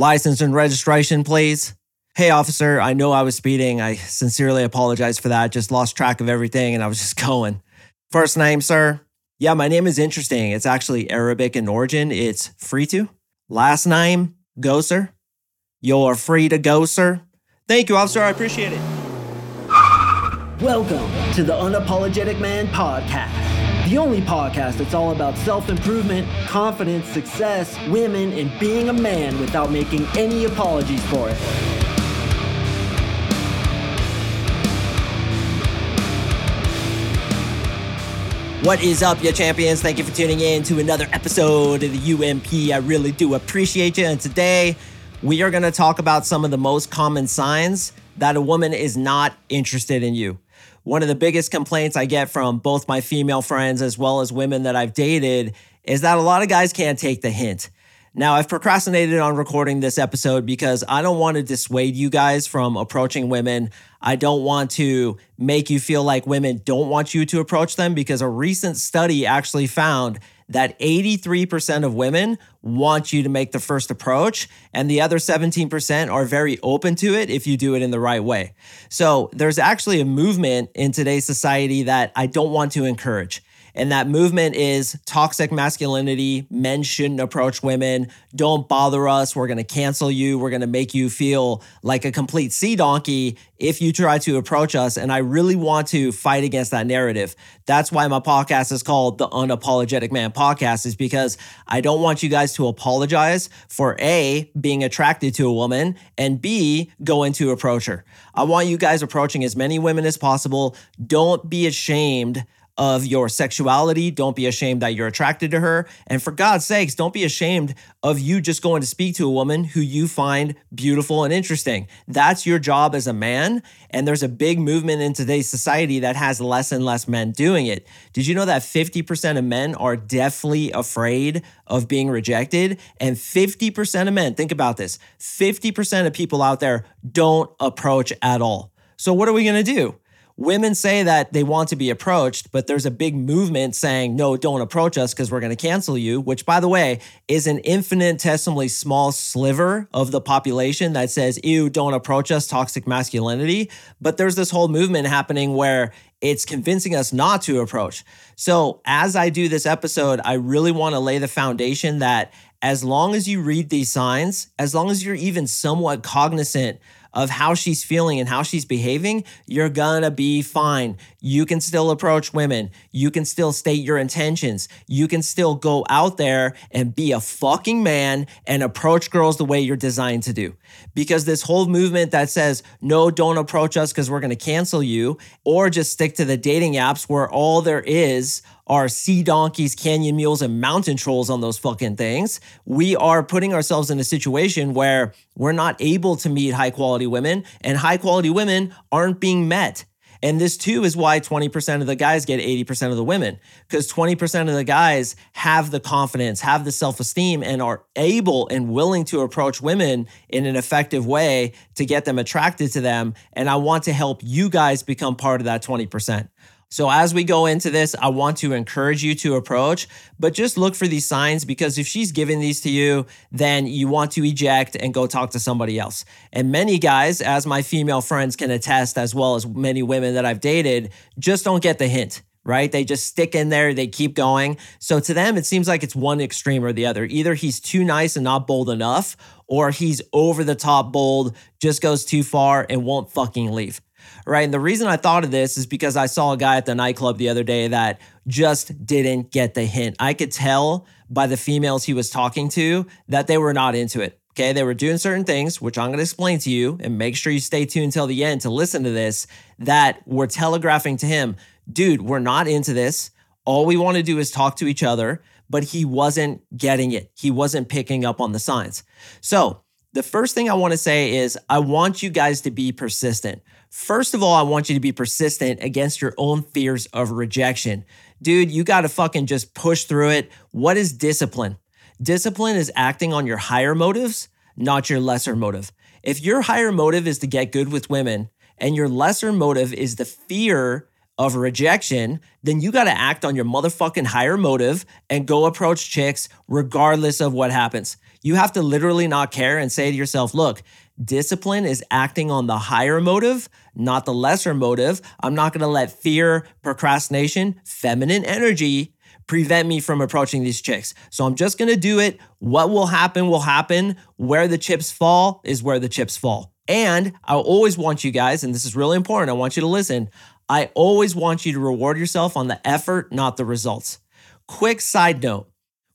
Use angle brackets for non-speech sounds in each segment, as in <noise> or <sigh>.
License and registration, please. Hey, officer, I know I was speeding. I sincerely apologize for that. Just lost track of everything and I was just <laughs> going. First name, sir? Yeah, my name is interesting. It's actually Arabic in origin. It's free to. Last name, go, sir. You're free to go, sir. Thank you, officer. I appreciate it. Welcome to the Unapologetic Man Podcast, the only podcast that's all about self improvement, confidence, success, women, and being a man without making any apologies for it. What is up, you champions? Thank you for tuning in to another episode of the UMP. I really do appreciate you. And today, we are going to talk about some of the most common signs that a woman is not interested in you. One of the biggest complaints I get from both my female friends as well as women that I've dated is that a lot of guys can't take the hint. Now, I've procrastinated on recording this episode because I don't want to dissuade you guys from approaching women. I don't want to make you feel like women don't want you to approach them because a recent study actually found that 83% of women want you to make the first approach, and the other 17% are very open to it if you do it in the right way. So there's actually a movement in today's society that I don't want to encourage. And that movement is toxic masculinity. Men shouldn't approach women. Don't bother us. We're going to cancel you. We're going to make you feel like a complete sea donkey if you try to approach us. And I really want to fight against that narrative. That's why my podcast is called the Unapologetic Man Podcast, is because I don't want you guys to apologize for A, being attracted to a woman, and B, going to approach her. I want you guys approaching as many women as possible. Don't be ashamed of your sexuality. Don't be ashamed that you're attracted to her. And for God's sakes, don't be ashamed of you just going to speak to a woman who you find beautiful and interesting. That's your job as a man. And there's a big movement in today's society that has less and less men doing it. Did you know that 50% of men are deathly afraid of being rejected? And 50% of men, think about this 50% of people out there don't approach at all. So, what are we going to do? Women say that they want to be approached, but there's a big movement saying, no, don't approach us because we're going to cancel you, which, by the way, is an infinitesimally small sliver of the population that says, ew, don't approach us, toxic masculinity. But there's this whole movement happening where it's convincing us not to approach. So, as I do this episode, I really want to lay the foundation that as long as you read these signs, as long as you're even somewhat cognizant of how she's feeling and how she's behaving, you're gonna be fine. You can still approach women. You can still state your intentions. You can still go out there and be a fucking man and approach girls the way you're designed to do. Because this whole movement that says, no, don't approach us because we're gonna cancel you, or just stick to the dating apps where all there is are sea donkeys, canyon mules, and mountain trolls on those fucking things. We are putting ourselves in a situation where we're not able to meet high quality women, and high quality women aren't being met. And this too is why 20% of the guys get 80% of the women, because 20% of the guys have the confidence, have the self esteem, and are able and willing to approach women in an effective way to get them attracted to them. And I want to help you guys become part of that 20%. So, as we go into this, I want to encourage you to approach, but just look for these signs because if she's giving these to you, then you want to eject and go talk to somebody else. And many guys, as my female friends can attest, as well as many women that I've dated, just don't get the hint right? They just stick in there, they keep going. So to them, it seems like it's one extreme or the other. Either he's too nice and not bold enough, or he's over the top bold, just goes too far and won't fucking leave right? And the reason I thought of this is because I saw a guy at the nightclub the other day that just didn't get the hint. I could tell by the females he was talking to that they were not into it. Okay, they were doing certain things, which I'm going to explain to you, and make sure you stay tuned till the end to listen to this. That were telegraphing to him, dude, we're not into this. All we want to do is talk to each other, but he wasn't getting it. He wasn't picking up on the signs. So, the first thing I want to say is I want you guys to be persistent. First of all, I want you to be persistent against your own fears of rejection. Dude, you got to fucking just push through it. What is discipline? Discipline is acting on your higher motives, not your lesser motive. If your higher motive is to get good with women and your lesser motive is the fear of rejection, then you got to act on your motherfucking higher motive and go approach chicks regardless of what happens. You have to literally not care and say to yourself, look, discipline is acting on the higher motive, not the lesser motive. I'm not going to let fear, procrastination, feminine energy prevent me from approaching these chicks. So I'm just going to do it. What will happen will happen. Where the chips fall is where the chips fall. And I always want you guys, and this is really important, I want you to listen. I always want you to reward yourself on the effort, not the results. Quick side note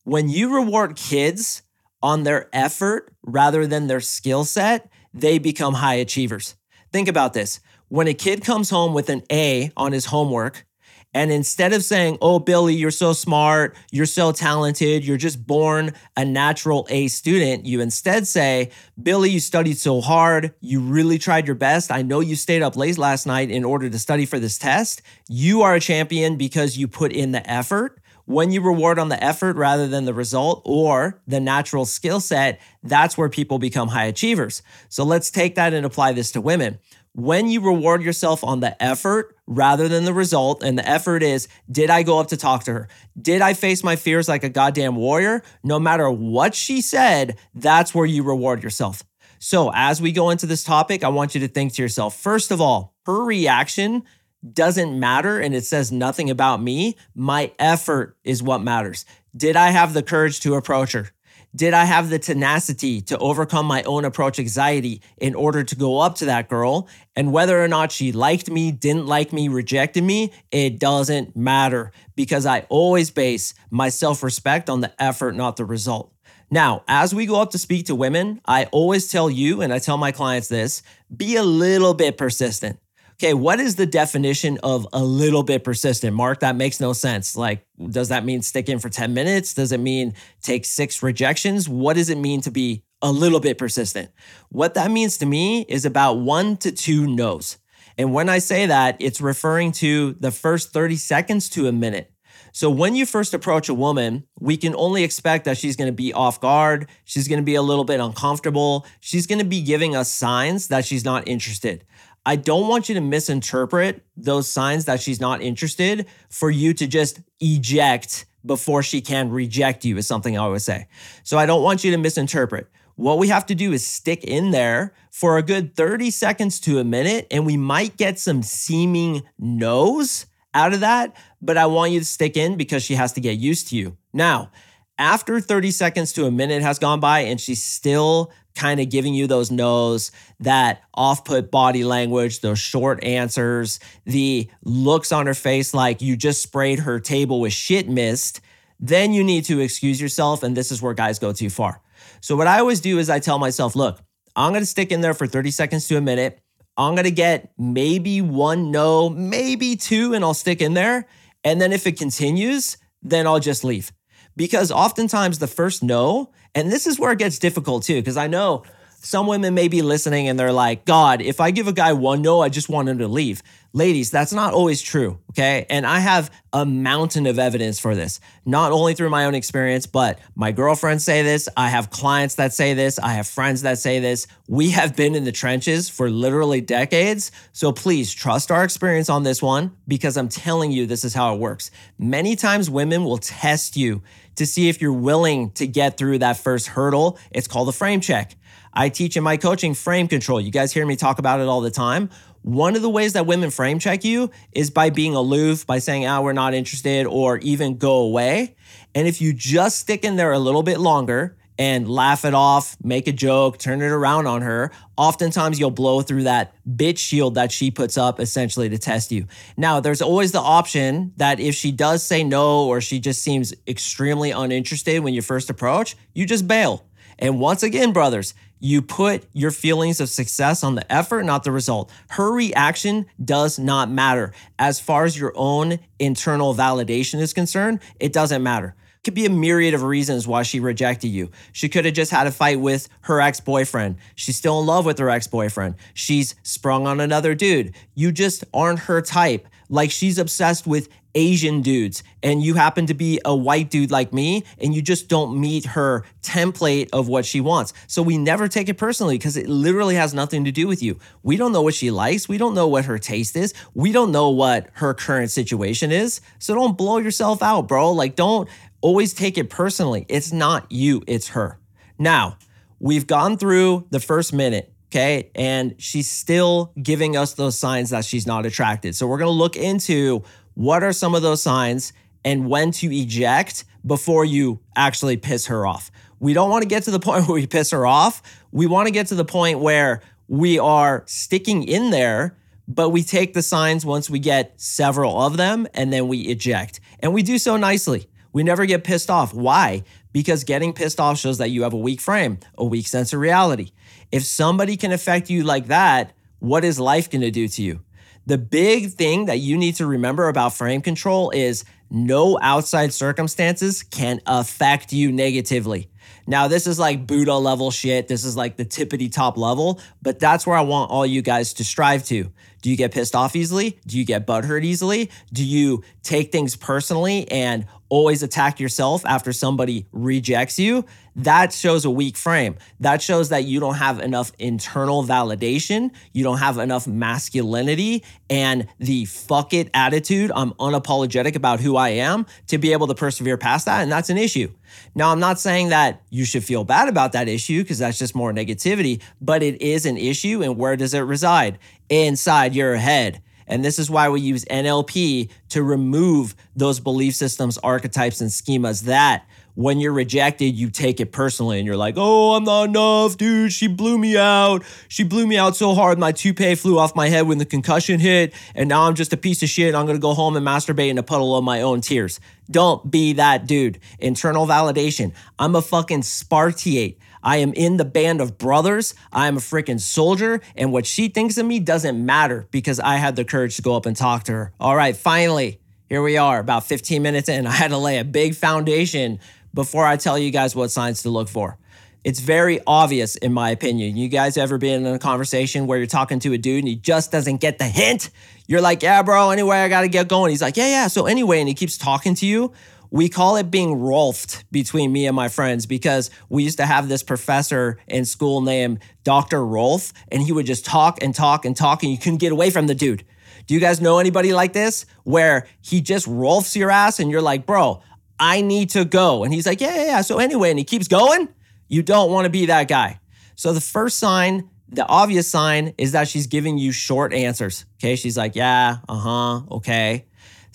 when you reward kids on their effort rather than their skill set, they become high achievers. Think about this. When a kid comes home with an A on his homework, and instead of saying, Oh, Billy, you're so smart, you're so talented, you're just born a natural A student, you instead say, Billy, you studied so hard, you really tried your best. I know you stayed up late last night in order to study for this test. You are a champion because you put in the effort. When you reward on the effort rather than the result or the natural skill set, that's where people become high achievers. So let's take that and apply this to women when you reward yourself on the effort rather than the result, and the effort is, did I go up to talk to her? Did I face my fears like a goddamn warrior? No matter what she said, that's where you reward yourself. So, as we go into this topic, I want you to think to yourself first of all, her reaction doesn't matter and it says nothing about me. My effort is what matters. Did I have the courage to approach her? Did I have the tenacity to overcome my own approach anxiety in order to go up to that girl? And whether or not she liked me, didn't like me, rejected me, it doesn't matter because I always base my self respect on the effort, not the result. Now, as we go up to speak to women, I always tell you, and I tell my clients this be a little bit persistent. Okay, what is the definition of a little bit persistent? Mark, that makes no sense. Like, does that mean stick in for 10 minutes? Does it mean take six rejections? What does it mean to be a little bit persistent? What that means to me is about one to two no's. And when I say that, it's referring to the first 30 seconds to a minute. So when you first approach a woman, we can only expect that she's going to be off guard. She's going to be a little bit uncomfortable. She's going to be giving us signs that she's not interested. I don't want you to misinterpret those signs that she's not interested for you to just eject before she can reject you, is something I always say. So I don't want you to misinterpret. What we have to do is stick in there for a good 30 seconds to a minute, and we might get some seeming no's out of that, but I want you to stick in because she has to get used to you. Now, after 30 seconds to a minute has gone by and she's still kind of giving you those no's, that off put body language, those short answers, the looks on her face like you just sprayed her table with shit mist, then you need to excuse yourself. And this is where guys go too far. So, what I always do is I tell myself, look, I'm going to stick in there for 30 seconds to a minute. I'm going to get maybe one no, maybe two, and I'll stick in there. And then if it continues, then I'll just leave because oftentimes the first no, and this is where it gets difficult too, because I know some women may be listening and they're like, God, if I give a guy one no, I just want him to leave. Ladies, that's not always true. Okay. And I have a mountain of evidence for this, not only through my own experience, but my girlfriends say this. I have clients that say this. I have friends that say this. We have been in the trenches for literally decades. So please trust our experience on this one because I'm telling you, this is how it works. Many times women will test you to see if you're willing to get through that first hurdle. It's called a frame check. I teach in my coaching frame control. You guys hear me talk about it all the time. One of the ways that women frame check you is by being aloof, by saying, ah, oh, we're not interested, or even go away. And if you just stick in there a little bit longer and laugh it off, make a joke, turn it around on her, oftentimes you'll blow through that bitch shield that she puts up essentially to test you. Now, there's always the option that if she does say no or she just seems extremely uninterested when you first approach, you just bail. And once again, brothers, you put your feelings of success on the effort, not the result. Her reaction does not matter. As far as your own internal validation is concerned, it doesn't matter could be a myriad of reasons why she rejected you. She could have just had a fight with her ex boyfriend. She's still in love with her ex boyfriend. She's sprung on another dude. You just aren't her type. Like she's obsessed with Asian dudes and you happen to be a white dude like me and you just don't meet her template of what she wants. So we never take it personally because it literally has nothing to do with you. We don't know what she likes. We don't know what her taste is. We don't know what her current situation is. So don't blow yourself out, bro. Like don't always take it personally. It's not you, it's her. Now, we've gone through the first minute, okay? And she's still giving us those signs that she's not attracted. So we're gonna look into what are some of those signs and when to eject before you actually piss her off. We don't wanna get to the <laughs> point where we piss her off. We wanna get to the point where we are sticking in there but we take the signs once we get several of them and then we eject. And we do so nicely. We never get pissed off. Why? Because getting pissed off shows that you have a weak frame, a weak sense of reality. If somebody can affect you like that, what is life going to do to you? The big thing that you need to remember about frame control is no outside circumstances can affect you negatively. Now, this is like Buddha level shit. This is like the tippity top level, but that's where I want all you guys to strive to. Do you get pissed off easily? Do you get butthurt easily? Do you take things personally and always attack yourself after somebody rejects you? That shows a weak frame. That shows that you don't have enough internal validation. You don't have enough masculinity and the fuck it attitude. I'm unapologetic about who I am to be able to persevere past that. And that's an issue. Now, I'm not saying that you should feel bad about that issue because that's just more negativity, but it is an issue. And where does it reside? Inside your head. And this is why we use NLP to remove those belief systems, archetypes, and schemas that when you're rejected, you take it personally and you're like, oh, I'm not enough, dude. She blew me out. She blew me out so hard, my toupee flew off my head when the concussion hit. And now I'm just a piece of shit. I'm going to go home and masturbate in a puddle of my own tears. Don't be that dude. Internal validation. I'm a fucking Spartiate. I am in the band of brothers. I am a freaking soldier. And what she thinks of me doesn't matter because I had the courage to go up and talk to her. All right, finally, here we are, about 15 minutes in. <laughs> I had to lay a big foundation before I tell you guys what signs to look for. It's very obvious, in my opinion. You guys ever been in a conversation where you're talking to a dude and he just doesn't get the hint? You're like, yeah, bro, anyway, I gotta get going. He's like, yeah, yeah. So, anyway, and he keeps talking to you. We call it being Rolfed between me and my friends because we used to have this professor in school named Dr. Rolf, and he would just talk and talk and talk, and you couldn't get away from the dude. Do you guys know anybody like this where he just Rolfs your ass and you're like, bro, I need to go. And he's like, yeah, yeah, yeah. So anyway, and he keeps going. You don't want to be that guy. So the first sign, the obvious sign is that she's giving you short answers. Okay. She's like, yeah, uh huh, okay.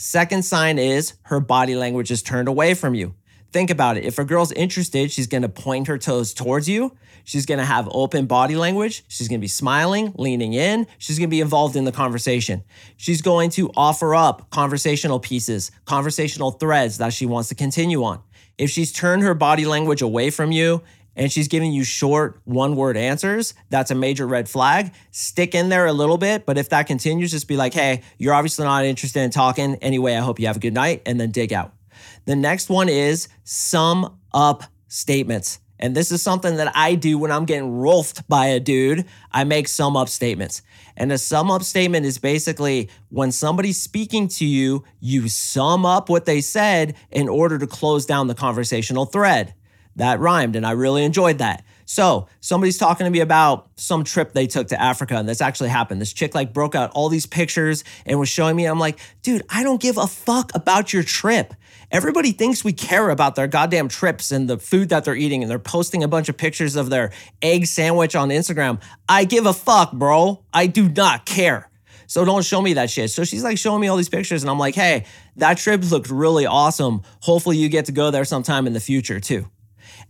Second sign is her body language is turned away from you. Think about it. If a girl's interested, she's to point her toes towards you. She's to have open body language. She's to be smiling, leaning in. She's to be involved in the conversation. She's going to offer up conversational pieces, conversational threads that she wants to continue on. If she's turned her body language away from you and she's giving you short one word answers, that's a major red flag. Stick in there a little bit, but if that continues, just be like, hey, you're obviously not interested in talking. Anyway, I hope you have a good night, and then dig out. The next one is sum up statements. And this is something that I do when I'm getting rolfed by a dude. I make sum up statements. And a sum up statement is basically when somebody's speaking to you, you sum up what they said in order to close down the conversational thread. That rhymed, and I really enjoyed that. So somebody's talking to me about some trip they took to Africa, and this actually happened. This chick like broke out all these pictures and was showing me. I'm like, dude, I don't give a fuck about your trip. Everybody thinks we care about their goddamn trips and the food that they're eating, and they're posting a bunch of pictures of their egg sandwich on Instagram. I give a fuck, bro. I do not care. So don't show me that shit. So she's like showing me all these pictures, and I'm like, hey, that trip looked really awesome. Hopefully, you get to go there sometime in the future too.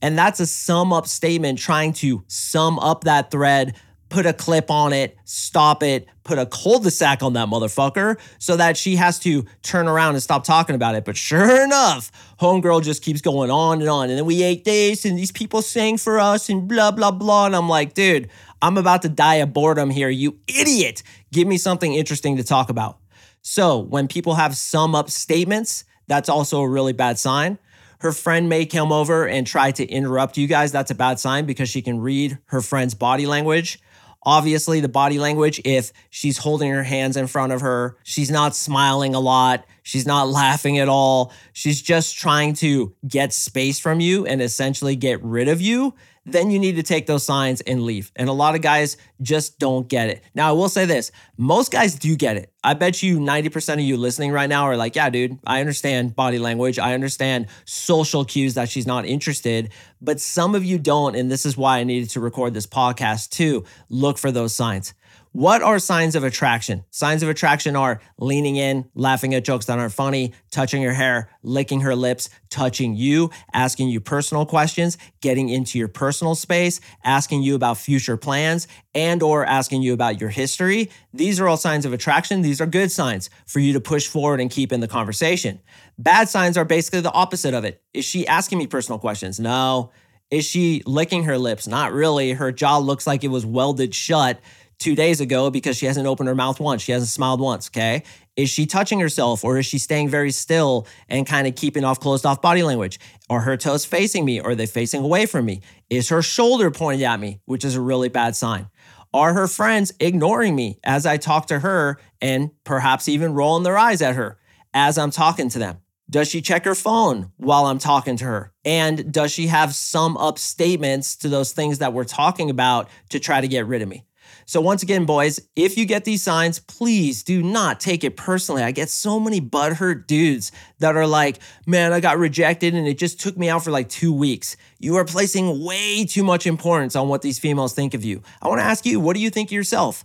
And that's a sum up statement trying to sum up that thread, put a clip on it, stop it, put a cul-de-sac on that motherfucker so that she has to turn around and stop talking about it. But sure enough, homegirl just keeps going on and on. And then we ate this and these people sang for us and blah, blah, blah. And I'm like, dude, I'm about to die of boredom here. You idiot. Give me something interesting to talk about. So when people have sum up statements, that's also a really bad sign. Her friend may come over and try to interrupt you guys. That's a bad sign because she can read her friend's body language. Obviously, the body language, if she's holding her hands in front of her, she's not smiling a lot, she's not <laughs> laughing at all, she's just trying to get space from you and essentially get rid of you, then you need to take those signs and leave. And a lot of guys just don't get it. Now, I will say this most guys do get it. I bet you 90% of you listening right now are like, yeah, dude, I understand body language. I understand social cues that she's not interested. But some of you don't. And this is why I needed to record this podcast too. Look for those signs. What are signs of attraction? Signs of attraction are leaning in, laughing at jokes that aren't funny, touching her hair, licking her lips, touching you, asking you personal questions, getting into your personal space, asking you about future plans, and or asking you about your history. These are all signs of attraction. These are good signs for you to push forward and keep in the conversation. Bad signs are basically the opposite of it. Is she asking me personal questions? No. Is she licking her lips? Not really. Her jaw looks like it was welded shut two days ago because she hasn't opened her mouth once. She hasn't smiled once. Okay. Is she touching herself or is she staying very still and kind of keeping off closed off body language? Are her toes facing me? Or are they facing away from me? Is her shoulder pointed at me, which is a really bad sign? Are her friends ignoring me as I talk to her and perhaps even rolling their eyes at her as I'm talking to them? Does she check her phone while I'm talking to her? And does she have sum up statements to those things that we're talking about to try to get rid of me? So, once again, boys, if you get these signs, please do not take it personally. I get so many butthurt dudes that are like, man, I got rejected and it just took me out for like two weeks. You are placing way too much importance on what these females think of you. I wanna ask you, what do you think of yourself?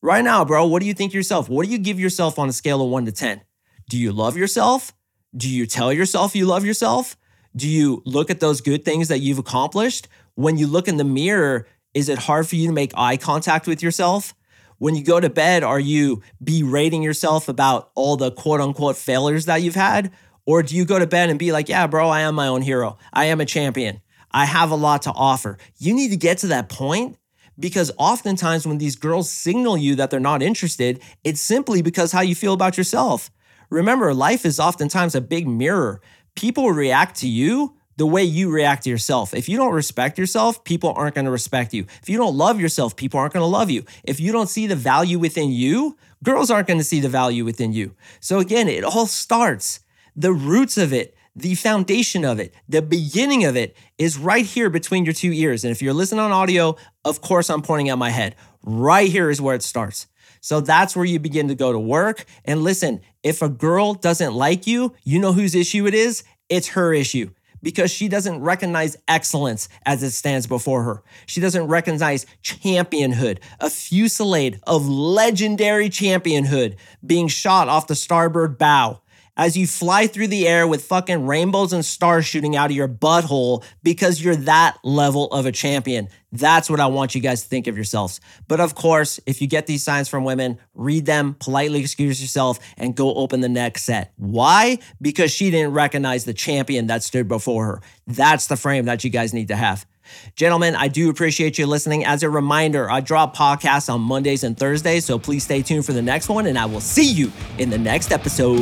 Right now, bro, what do you think yourself? What do you give yourself on a scale of one to 10? Do you love yourself? Do you tell yourself you love yourself? Do you look at those good things that you've accomplished? When you look in the mirror, is it hard for you to make eye contact with yourself? When you go to bed, are you berating yourself about all the quote unquote failures that you've had? Or do you go to bed and be like, yeah, bro, I am my own hero. I am a champion. I have a lot to offer. You need to get to that point because oftentimes when these girls signal you that they're not interested, it's simply because how you feel about yourself. Remember, life is oftentimes a big mirror. People react to you the way you react to yourself. If you don't respect yourself, people aren't going to respect you. If you don't love yourself, people aren't going to love you. If you don't see the value within you, girls aren't going to see the value within you. So again, it all starts. The roots of it, the foundation of it, the beginning of it is right here between your two ears. And if you're listening on audio, of course, I'm pointing at my head. Right here is where it starts. So that's where you begin to go to work. And listen, if a girl doesn't like you, you know whose issue it is? It's her issue because she doesn't recognize excellence as it stands before her. She doesn't recognize championhood, a fusillade of legendary championhood being shot off the starboard bow as you fly through the air with fucking rainbows and stars shooting out of your butthole because you're that level of a champion. That's what I want you guys to think of yourselves. But of course, if you get these signs from women, read them, politely excuse yourself, and go open the next set. Why? Because she didn't recognize the champion that stood before her. That's the frame that you guys need to have. Gentlemen, I do appreciate you listening. As a reminder, I drop podcasts on Mondays and Thursdays, so please stay tuned for the next one, and I will see you in the next episode.